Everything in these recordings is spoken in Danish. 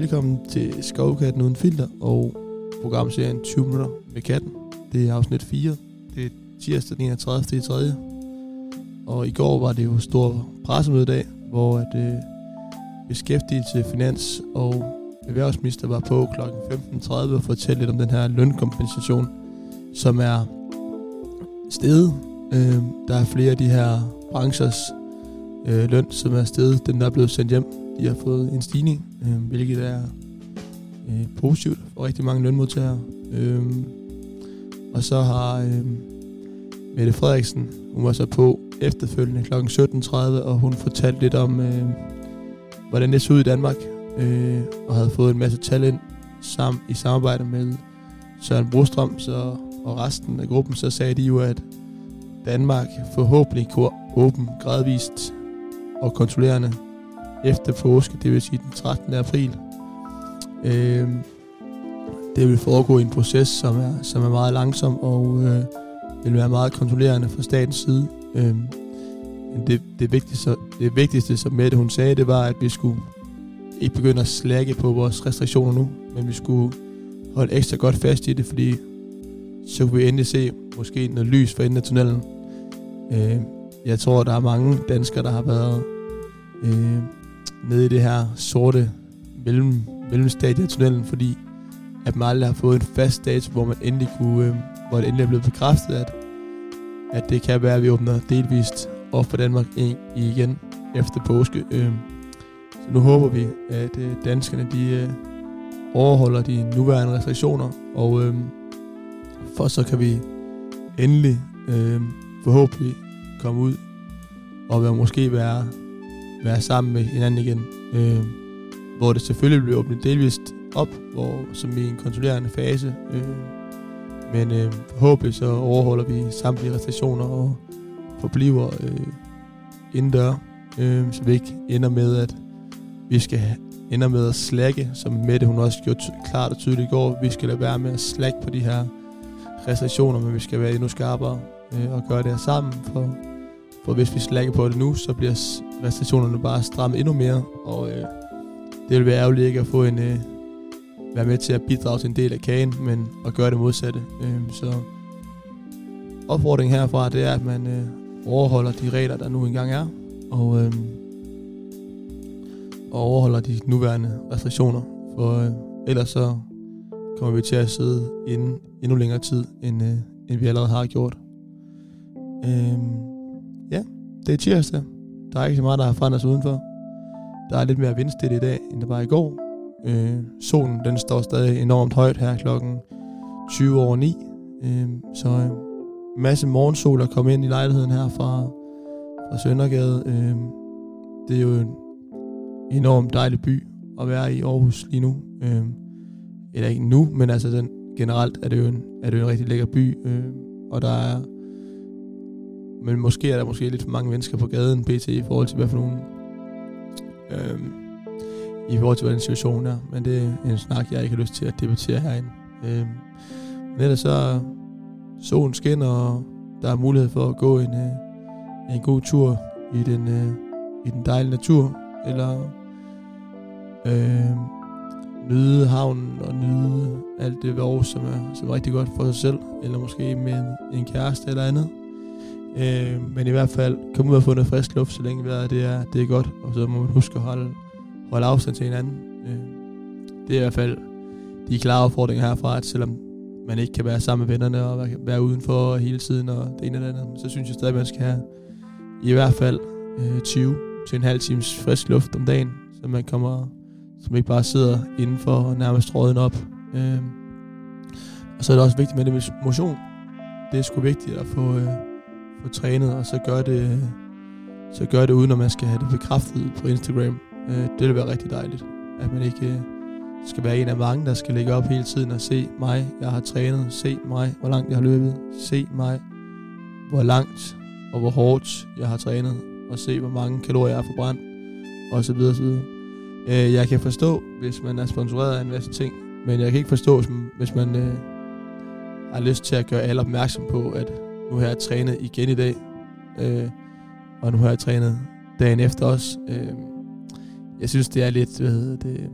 Velkommen til Skovkatten uden filter og programserien 20 minutter med katten. Det er afsnit 4. Det er tirsdag den 31. 3. Og i går var det jo stor pressemødedag, hvor at, øh, beskæftigelse, finans og erhvervsminister var på kl. 15.30 og fortælle lidt om den her lønkompensation, som er steget. Øh, der er flere af de her branchers øh, løn, som er steget. Den der er blevet sendt hjem, de har fået en stigning, øh, hvilket er øh, positivt for rigtig mange lønmodtagere. Øh, og så har øh, Mette Frederiksen, hun var så på efterfølgende kl. 17.30, og hun fortalte lidt om, øh, hvordan det så ud i Danmark, øh, og havde fået en masse tal ind sammen, i samarbejde med Søren Brostrøm så, og resten af gruppen, så sagde de jo, at Danmark forhåbentlig kunne åbne gradvist og kontrollerende efter påske, det vil sige den 13. april. Øh, det vil foregå i en proces, som er, som er meget langsom og øh, vil være meget kontrollerende fra statens side. Øh, men det, det, vigtigste, det vigtigste, som Mette hun sagde, det var, at vi skulle ikke begynde at slække på vores restriktioner nu, men vi skulle holde ekstra godt fast i det, fordi så kunne vi endelig se måske noget lys for enden af tunnelen. Øh, jeg tror, der er mange danskere, der har været øh, nede i det her sorte mellem, mellemstadie af tunnelen, fordi at man aldrig har fået en fast dato, hvor man endelig kunne, øh, hvor det endelig er blevet bekræftet, at, at det kan være, at vi åbner delvist op for Danmark igen efter påske. Øh, så nu håber vi, at øh, danskerne de øh, overholder de nuværende restriktioner, og øh, for så kan vi endelig øh, forhåbentlig komme ud og være, måske være, være sammen med hinanden igen. Øh, hvor det selvfølgelig bliver åbnet delvist op, hvor, som i en kontrollerende fase. Øh, men øh, forhåbentlig så overholder vi samtlige restriktioner og forbliver øh, indendør, øh, så vi ikke ender med, at vi skal ender med at slække, som Mette hun også gjorde klart og tydeligt i går. Vi skal lade være med at slække på de her restriktioner, men vi skal være endnu skarpere øh, og gøre det her sammen, for, for hvis vi slækker på det nu, så bliver restriktionerne bare stramme endnu mere, og øh, det vil være ærgerligt ikke at få en, øh, være med til at bidrage til en del af kagen, men at gøre det modsatte. Øh, så opfordringen herfra, det er, at man øh, overholder de regler, der nu engang er, og, øh, og overholder de nuværende restriktioner, for øh, ellers så kommer vi til at sidde inde endnu længere tid, end, øh, end vi allerede har gjort. Øh, ja, det er tirsdag. Der er ikke så meget, der har forandret sig udenfor. Der er lidt mere vindstille i dag, end der var i går. Øh, solen den står stadig enormt højt her klokken 20 over 9. Øh, så øh, masse morgensol er kommet ind i lejligheden her fra, fra Søndergade. Øh, det er jo en enormt dejlig by at være i Aarhus lige nu. Øh, eller ikke nu, men altså den, generelt er det jo en, er det jo en rigtig lækker by. Øh, og der er men måske er der måske lidt for mange mennesker på gaden pt. i forhold til hvad for nogen... øh, i forhold til hvordan situationen er. Men det er en snak, jeg ikke har lyst til at debattere herinde. Øh, men ellers så solen skinner, og der er mulighed for at gå en, øh, en god tur i den, øh, i den dejlige natur, eller øh, nyde havnen og nyde alt det ved som er, som er rigtig godt for sig selv, eller måske med en kæreste eller andet. Øh, men i hvert fald, kom ud og få noget frisk luft, så længe vejret det er, det er godt, og så må man huske at holde, holde afstand til hinanden. Øh, det er i hvert fald de klare opfordringer herfra, at selvom man ikke kan være sammen med vennerne og være, være udenfor hele tiden og det ene eller andet, så synes jeg stadig, at man skal have i hvert fald øh, 20 til en halv times frisk luft om dagen, så man kommer, som ikke bare sidder indenfor og nærmest råden op. Øh, og så er det også vigtigt med det motion. Det er sgu vigtigt at få, øh, få trænet, og så gør det, så gør det uden, at man skal have det bekræftet på Instagram. Øh, det vil være rigtig dejligt, at man ikke øh, skal være en af mange, der skal lægge op hele tiden og se mig, jeg har trænet, se mig, hvor langt jeg har løbet, se mig, hvor langt og hvor hårdt jeg har trænet, og se, hvor mange kalorier jeg har forbrændt, og så videre, så videre. Øh, jeg kan forstå, hvis man er sponsoreret af en masse ting, men jeg kan ikke forstå, hvis man øh, har lyst til at gøre alle opmærksom på, at nu har jeg trænet igen i dag, øh, og nu har jeg trænet dagen efter også. Øh, jeg synes, det er lidt, hvad hedder det,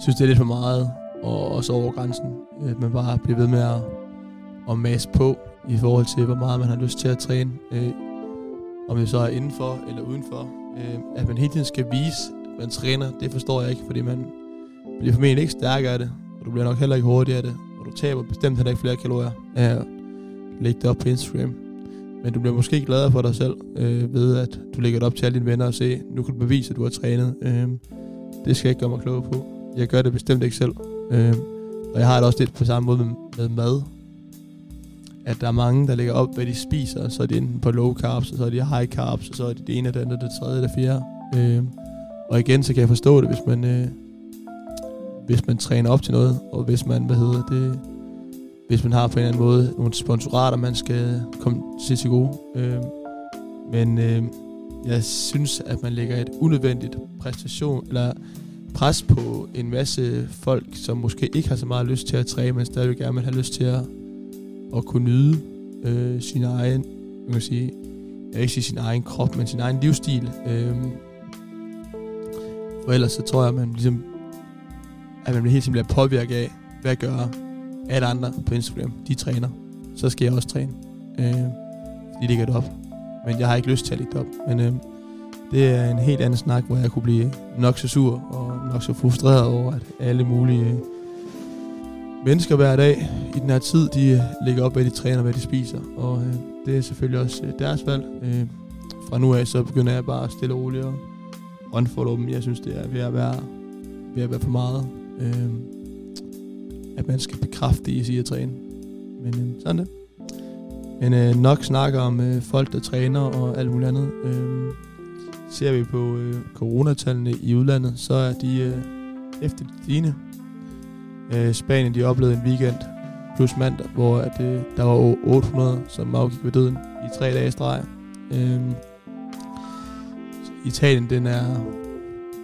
synes, det er lidt for meget, og også over grænsen. At man bare bliver ved med at, at masse på i forhold til, hvor meget man har lyst til at træne. Øh, om det så er indenfor eller udenfor. Øh, at man hele tiden skal vise, at man træner, det forstår jeg ikke, fordi man bliver formentlig ikke stærkere af det, og du bliver nok heller ikke hurtigere af det, og du taber bestemt heller ikke flere kalorier Øh, lægge det op på Instagram. Men du bliver måske gladere for dig selv, øh, ved at du lægger det op til alle dine venner og se, nu kan du bevise, at du har trænet. Øh, det skal jeg ikke gøre mig klog på. Jeg gør det bestemt ikke selv. Øh, og jeg har det også lidt på samme måde med, med mad. At der er mange, der lægger op, hvad de spiser, så er de enten på low carbs, og så er de high carbs, og så er de det ene, det andet, det tredje, det fjerde. Øh, og igen, så kan jeg forstå det, hvis man, øh, hvis man træner op til noget, og hvis man, hvad hedder det, hvis man har på en eller anden måde nogle sponsorater, man skal komme til til gode. Øh, men øh, jeg synes, at man lægger et unødvendigt præstation, eller pres på en masse folk, som måske ikke har så meget lyst til at træne, men stadig gerne vil have lyst til at, at kunne nyde øh, sin egen, man kan sige, jeg vil ikke sige sin egen krop, men sin egen livsstil. Øh, for ellers så tror jeg, at man ligesom, at man helt simpelthen bliver påvirket af, hvad gør alle andre på Instagram, de træner. Så skal jeg også træne. Øh, de ligger det op. Men jeg har ikke lyst til at lægge det op. Men øh, det er en helt anden snak, hvor jeg kunne blive nok så sur og nok så frustreret over, at alle mulige øh, mennesker hver dag i den her tid, de øh, lægger op, hvad de træner, hvad de spiser. Og øh, det er selvfølgelig også øh, deres valg. Øh, fra nu af, så begynder jeg bare stille og roligt at unfollow dem. Jeg synes, det er ved at være, ved at være for meget. Øh, at man skal bekræfte i at træne. Men øh, sådan det. Men øh, nok snakker om øh, folk, der træner og alt muligt andet. Øh, ser vi på øh, coronatallene i udlandet, så er de øh, efter dine. Øh, Spanien de oplevede en weekend plus mandag, hvor at, øh, der var 800, som afgik ved døden i tre dage streg. Øh, Italien, den er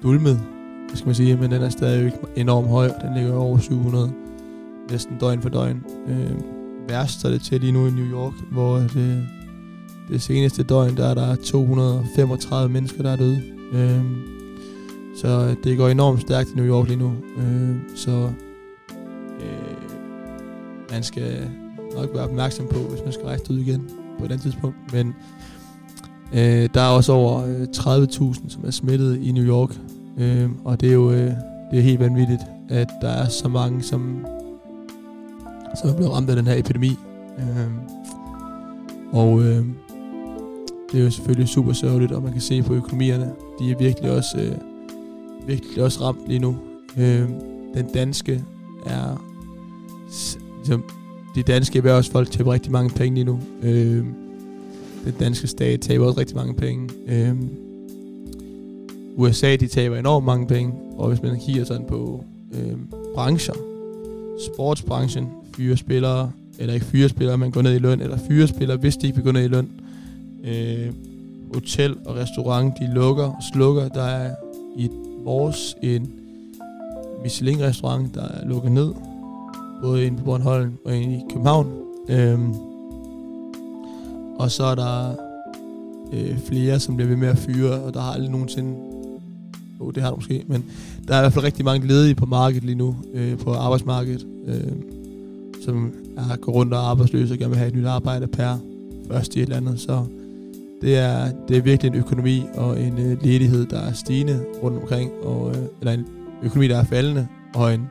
dulmet, hvad skal man sige, men den er stadig enormt høj. Den ligger over 700, næsten døgn for døgn. Øh, værst er det til lige nu i New York, hvor det, det seneste døgn, der er der 235 mennesker, der er døde. Øh, så det går enormt stærkt i New York lige nu. Øh, så øh, man skal nok være opmærksom på, hvis man skal rejse ud igen på et andet tidspunkt. Men øh, der er også over øh, 30.000, som er smittet i New York. Øh, og det er jo øh, det er helt vanvittigt, at der er så mange, som, som er blevet ramt af den her epidemi. Øh, og øh, det er jo selvfølgelig super sørgeligt, og man kan se på økonomierne, de er virkelig også, øh, virkelig også ramt lige nu. Øh, den danske er, ligesom, de danske erhvervsfolk taber rigtig mange penge lige nu. Øh, den danske stat taber også rigtig mange penge. Øh, USA, de taber enormt mange penge, og hvis man kigger sådan på øh, brancher, sportsbranchen, fyre spillere, eller ikke fyre spillere, man går ned i løn, eller fyre spillere, hvis de ikke vil gå ned i løn. Øh, hotel og restaurant, de lukker og slukker. Der er i vores en Michelin-restaurant, der er lukket ned, både inde på Bornholm og inde i København. Øhm, og så er der øh, flere, som bliver ved med at fyre, og der har aldrig nogensinde... Oh, det har der måske, men der er i hvert fald rigtig mange ledige på markedet lige nu, øh, på arbejdsmarkedet, øh, som er går rundt og er arbejdsløse og gerne vil have et nyt arbejde per først i et eller andet. Så det er, det er virkelig en økonomi og en øh, ledighed, der er stigende rundt omkring, og, øh, eller en økonomi, der er faldende, og en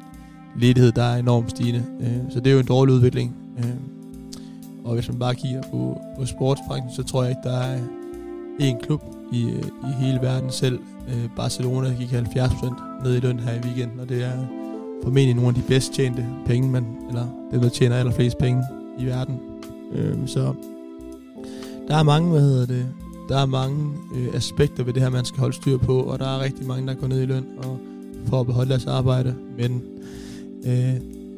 ledighed, der er enormt stigende. Øh, så det er jo en dårlig udvikling. Øh, og hvis man bare kigger på, på sportsbranchen, så tror jeg ikke, der er en klub i, øh, i hele verden selv. Øh, Barcelona gik 70% ned i løn her i weekenden, og det er formentlig nogle af de bedst tjente penge, man, eller dem, der tjener allerflest penge i verden. Øh, så der er mange, hvad hedder det, der er mange øh, aspekter ved det her, man skal holde styr på, og der er rigtig mange, der går ned i løn og for at beholde deres arbejde. Men øh,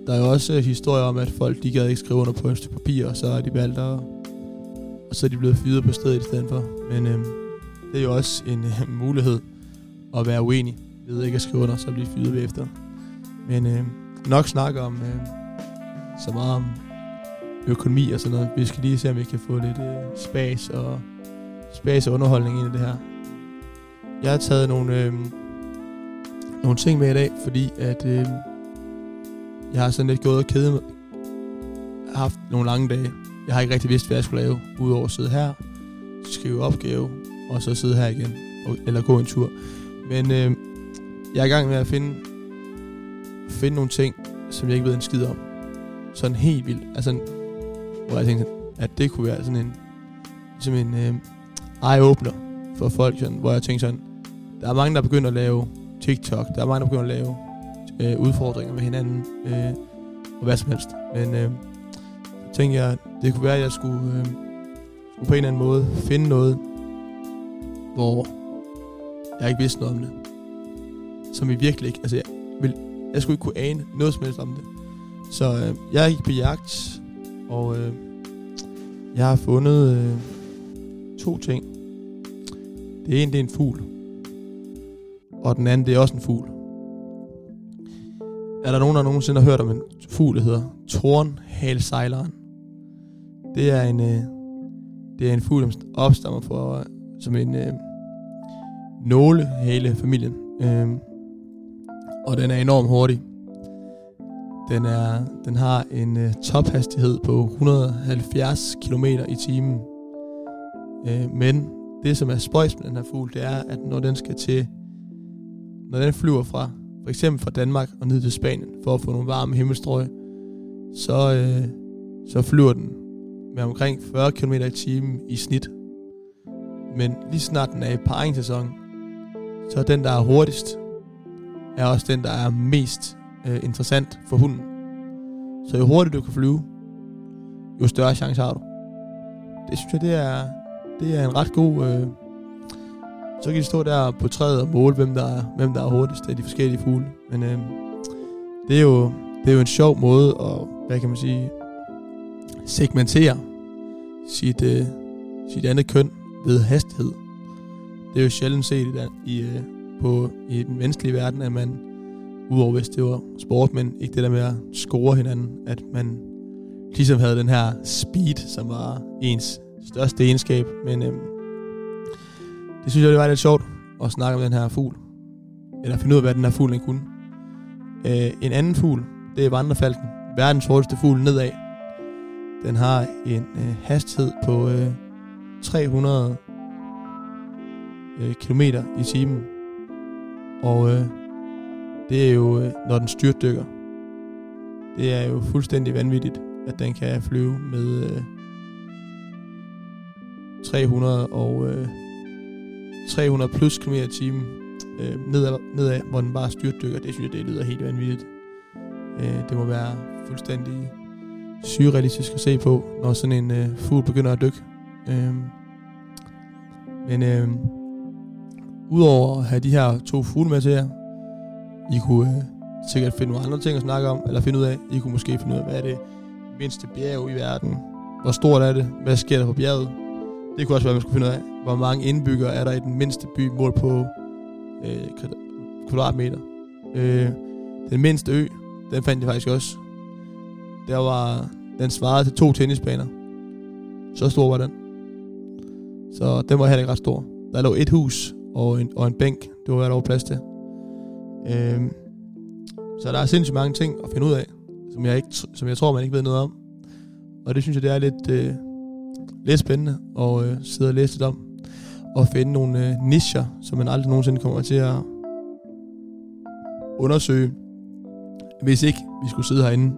der er jo også historier om, at folk de gad ikke skrive under på et stykke papir, og så er de valgt at, og så er de blevet fyret på stedet i stedet for. Men øh, det er jo også en øh, mulighed at være uenig ved ikke at skrive under, så bliver fyret efter. Men øh, nok snakke om øh, så meget om økonomi og sådan noget. Vi skal lige se, om vi kan få lidt øh, spas og spas og underholdning ind i det her. Jeg har taget nogle, øh, nogle ting med i dag, fordi at øh, jeg har sådan lidt gået og kede mig. Jeg har haft nogle lange dage. Jeg har ikke rigtig vidst, hvad jeg skulle lave, udover at sidde her, skrive opgave, og så sidde her igen, og, eller gå en tur. Men øh, jeg er i gang med at finde, finde nogle ting, som jeg ikke ved en skid om. Sådan helt vildt. Altså, hvor jeg tænkte, at det kunne være sådan en, ligesom en øh, eye-opener for folk, sådan, hvor jeg tænkte sådan, der er mange, der begynder at lave TikTok, der er mange, der begynder at lave øh, udfordringer med hinanden, øh, og hvad som helst. Men øh, så tænkte jeg, det kunne være, at jeg skulle, øh, skulle på en eller anden måde finde noget, hvor jeg ikke vidste noget om det. Som vi virkelig ikke, altså jeg, jeg skulle ikke kunne ane noget som helst om det. Så øh, jeg gik på jagt, og øh, jeg har fundet øh, to ting. Det ene, det er en fugl. Og den anden, det er også en fugl. Er der nogen, der nogensinde har hørt om en fugl, der hedder Tornhalsejleren? Det er en, øh, det er en fugl, der opstammer for, øh, som en øh, nålehale familien. Øh, og den er enormt hurtig. Den, er, den har en øh, tophastighed på 170 km i timen. Øh, men det, som er spøjs med den her fugl, det er, at når den skal til, når den flyver fra, for eksempel fra Danmark og ned til Spanien, for at få nogle varme himmelstrøg, så, øh, så flyver den med omkring 40 km i timen i snit. Men lige snart den er i paringssæson, så er den, der er hurtigst, er også den, der er mest øh, interessant for hunden. Så jo hurtigt du kan flyve, jo større chance har du. Det synes jeg, det er, det er en ret god... Øh, så kan de stå der på træet og måle, hvem der er, hvem der er hurtigst af de forskellige fugle. Men øh, det, er jo, det er jo en sjov måde at, hvad kan man sige, segmentere sit, øh, sit andet køn ved hastighed. Det er jo sjældent set i, i, øh, på, i den menneskelige verden, at man, udover hvis det var sport, men ikke det der med at score hinanden, at man ligesom havde den her speed, som var ens største egenskab. Men øhm, det synes jeg, det var lidt sjovt at snakke om den her fugl. Eller finde ud af, hvad den her fugl kunne. Øh, en anden fugl, det er vandrefalken. Verdens hurtigste fugl nedad. Den har en øh, hastighed på øh, 300 øh, km i timen. Og øh, det er jo, øh, når den styrtdykker. Det er jo fuldstændig vanvittigt, at den kan flyve med øh, 300 og øh, 300 plus km i timen øh, nedad, nedad, hvor den bare styrtdykker. Det synes jeg, det lyder helt vanvittigt. Øh, det må være fuldstændig surrealistisk at se på, når sådan en øh, fugl begynder at dykke. Øh, men øh, udover at have de her to fugle med til jer, I kunne øh, sikkert finde nogle andre ting at snakke om, eller finde ud af, I kunne måske finde ud af, hvad er det mindste bjerg i verden? Hvor stort er det? Hvad sker der på bjerget? Det kunne også være, at man skulle finde ud af, hvor mange indbyggere er der i den mindste by målt på øh, kvadratmeter. Øh, den mindste ø, den fandt jeg faktisk også. Der var, den svarede til to tennisbaner. Så stor var den. Så den var heller ikke ret stor. Der lå et hus og en, og en bænk. Det var, hvad der var plads til. Øhm, så der er sindssygt mange ting at finde ud af, som jeg, ikke, som jeg tror, man ikke ved noget om. Og det synes jeg, det er lidt, øh, lidt spændende at øh, sidde og læse lidt om. Og finde nogle øh, nischer, som man aldrig nogensinde kommer til at undersøge, hvis ikke vi skulle sidde herinde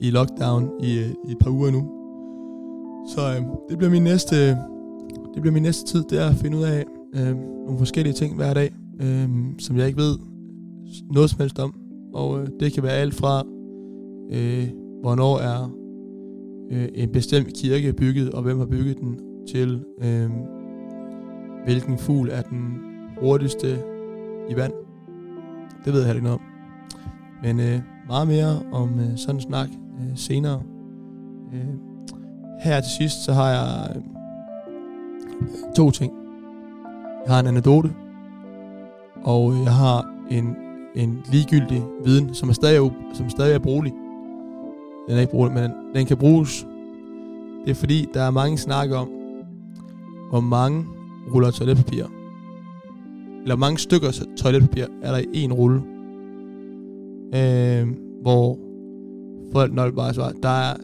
i lockdown i, øh, i et par uger nu. Så øh, det bliver min næste det bliver min næste tid, det er at finde ud af øh, nogle forskellige ting hver dag, øh, som jeg ikke ved noget som helst om. Og øh, det kan være alt fra, øh, hvornår er øh, en bestemt kirke bygget, og hvem har bygget den, til øh, hvilken fugl er den hurtigste i vand. Det ved jeg heller ikke noget om. Men øh, meget mere om øh, sådan en snak øh, senere. Øh, her til sidst, så har jeg øh, to ting. Jeg har en anekdote, og jeg har en, en ligegyldig viden, som er stadig, som stadig er brugelig. Den er ikke brugelig, men den, den kan bruges. Det er fordi, der er mange snakke om, hvor mange ruller toiletpapir eller hvor mange stykker toiletpapir er der i en rulle. Øh, hvor folk nok bare svarer, der er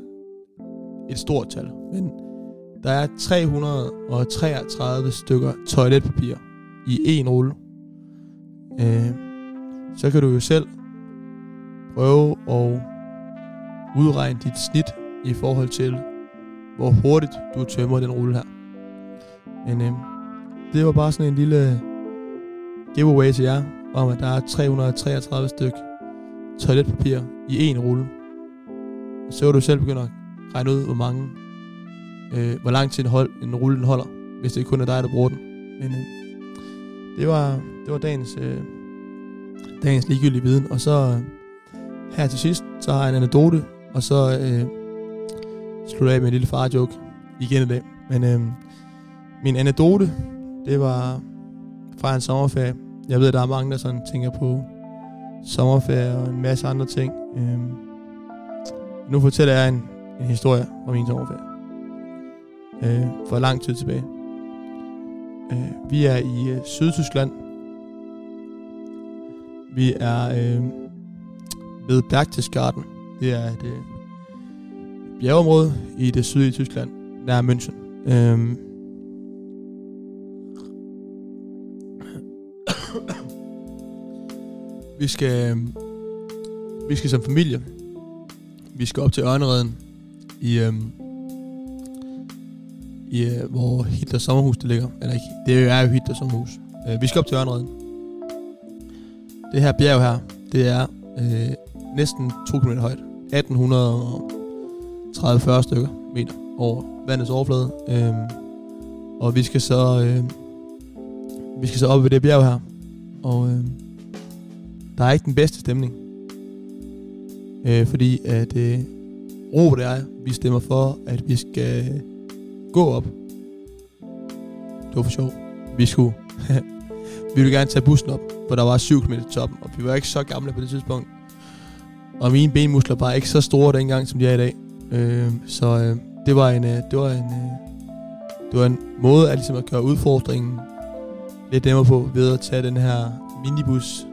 et stort tal, men der er 333 stykker toiletpapir i en rulle. Øh, så kan du jo selv prøve at udregne dit snit i forhold til, hvor hurtigt du tømmer den rulle her. Men øh, det var bare sådan en lille giveaway til jer, om at der er 333 styk toiletpapir i en rulle. Så kan du selv begynde at regne ud, hvor mange, øh, hvor lang tid en, hold, en rulle den holder, hvis det kun er dig, der bruger den. Men øh, det var, det var dagens, øh, dagens ligegyldige viden. Og så øh, her til sidst, så har jeg en anekdote, og så øh, slutter af med en lille far-joke igen i dag. Men øh, min anekdote, det var fra en sommerferie. Jeg ved, at der er mange, der sådan tænker på sommerferie og en masse andre ting. Øh, nu fortæller jeg en, en historie om min sommerferie. Øh, for lang tid tilbage. Øh, vi er i øh, Sydtyskland. Vi er øh, ved Berchtesgaden. Det er et øh, bjergeområde i det sydlige Tyskland, nær München. Øh, vi skal vi skal som familie vi skal op til Ørnereden i øhm, i øh, hvor Hitlers sommerhus det ligger. Eller ikke, det er jo Hitlers sommerhus. Øh, vi skal op til Ørnreden. Det her bjerg her, det er øh, næsten 2 km højt. 1830-40 stykker meter over vandets overflade. Øh, og vi skal så øh, vi skal så op ved det bjerg her. Og øh, der er ikke den bedste stemning. Øh, fordi at øh, Robert og jeg, vi stemmer for, at vi skal gå op. Det var for sjov. Vi skulle. vi ville gerne tage bussen op, for der var 7 km til toppen, og vi var ikke så gamle på det tidspunkt. Og mine benmuskler var ikke så store dengang, som de er i dag. Øh, så øh, det var en, øh, det var en, øh, det var en måde at, ligesom at køre udfordringen lidt nemmere på ved at tage den her minibus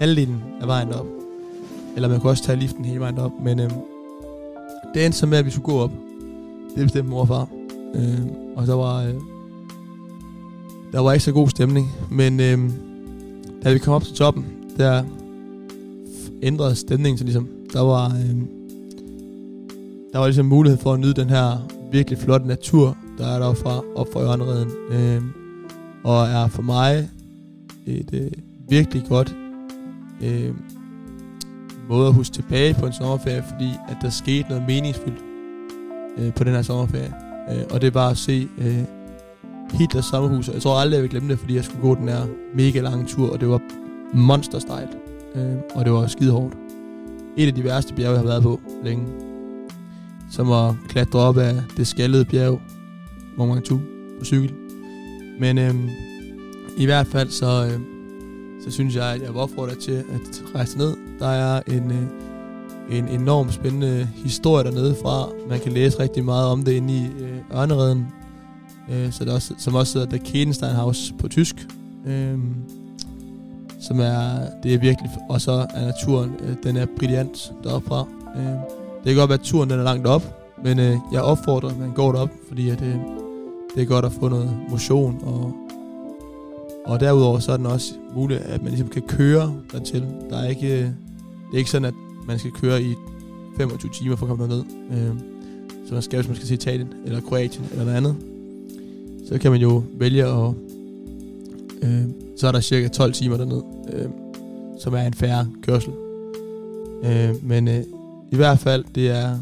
halvdelen af vejen op. Eller man kunne også tage liften hele vejen op. Men øh, det endte så med, at vi skulle gå op. Det bestemte mor og far. Øh, og der var, øh, der var ikke så god stemning. Men øh, da vi kom op til toppen, der ændrede stemningen så ligesom. Der var, øh, der var ligesom mulighed for at nyde den her virkelig flotte natur, der er derfra op fra Ørnereden. Øh, og er for mig et øh, virkelig godt øh, måde at huske tilbage på en sommerferie, fordi at der skete noget meningsfuldt øh, på den her sommerferie. Øh, og det var at se øh, Hitlers sommerhus. Jeg tror aldrig, jeg vil glemme det, fordi jeg skulle gå den her mega lange tur, og det var monster stejlt. Øh, og det var skide hårdt. Et af de værste bjerge, jeg har været på længe. Som at klatre op af det skaldede bjerg, hvor man tog på cykel. Men øh, i hvert fald så, øh, så synes jeg, at jeg vil opfordre dig til at rejse ned. Der er en, øh, en enormt spændende historie dernede fra. Man kan læse rigtig meget om det inde i øh, Ørnereden, øh, så der også, som også hedder The Kedensteinhaus på tysk. Øh, som er, det er virkelig, og så er naturen, øh, den er brilliant deroppe fra. Øh, det kan godt være, at turen den er langt op, men øh, jeg opfordrer, at man går derop, fordi at, øh, det er godt at få noget motion og og derudover så er den også muligt, at man ligesom kan køre dertil. Der er ikke, øh, det er ikke sådan, at man skal køre i 25 timer for at komme derned. Øh, så man skal, hvis man skal se Italien, eller Kroatien, eller noget andet, så kan man jo vælge at... Øh, så er der cirka 12 timer derned, øh, som er en færre kørsel. Øh, men øh, i hvert fald, det er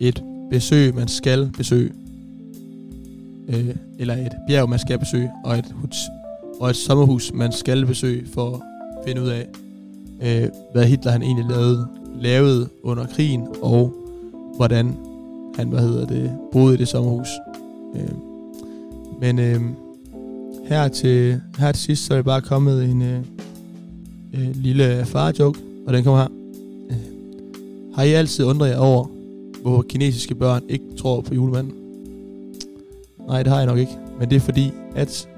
et besøg, man skal besøge øh, eller et bjerg, man skal besøge, og et, hus, og et sommerhus, man skal besøge for at finde ud af, øh, hvad Hitler han egentlig lavede, lavede under krigen, og hvordan han, hvad hedder det, boede i det sommerhus. Øh, men øh, her, til, her til sidst, så er det bare kommet en øh, øh, lille far-joke, og den kommer her. Øh, har I altid undret jer over, hvor kinesiske børn ikke tror på julemanden? Nej, det har jeg nok ikke. Men det er fordi, at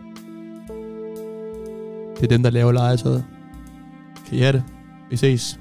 Det er dem, der laver legetøjet. Kan I have det? Vi ses.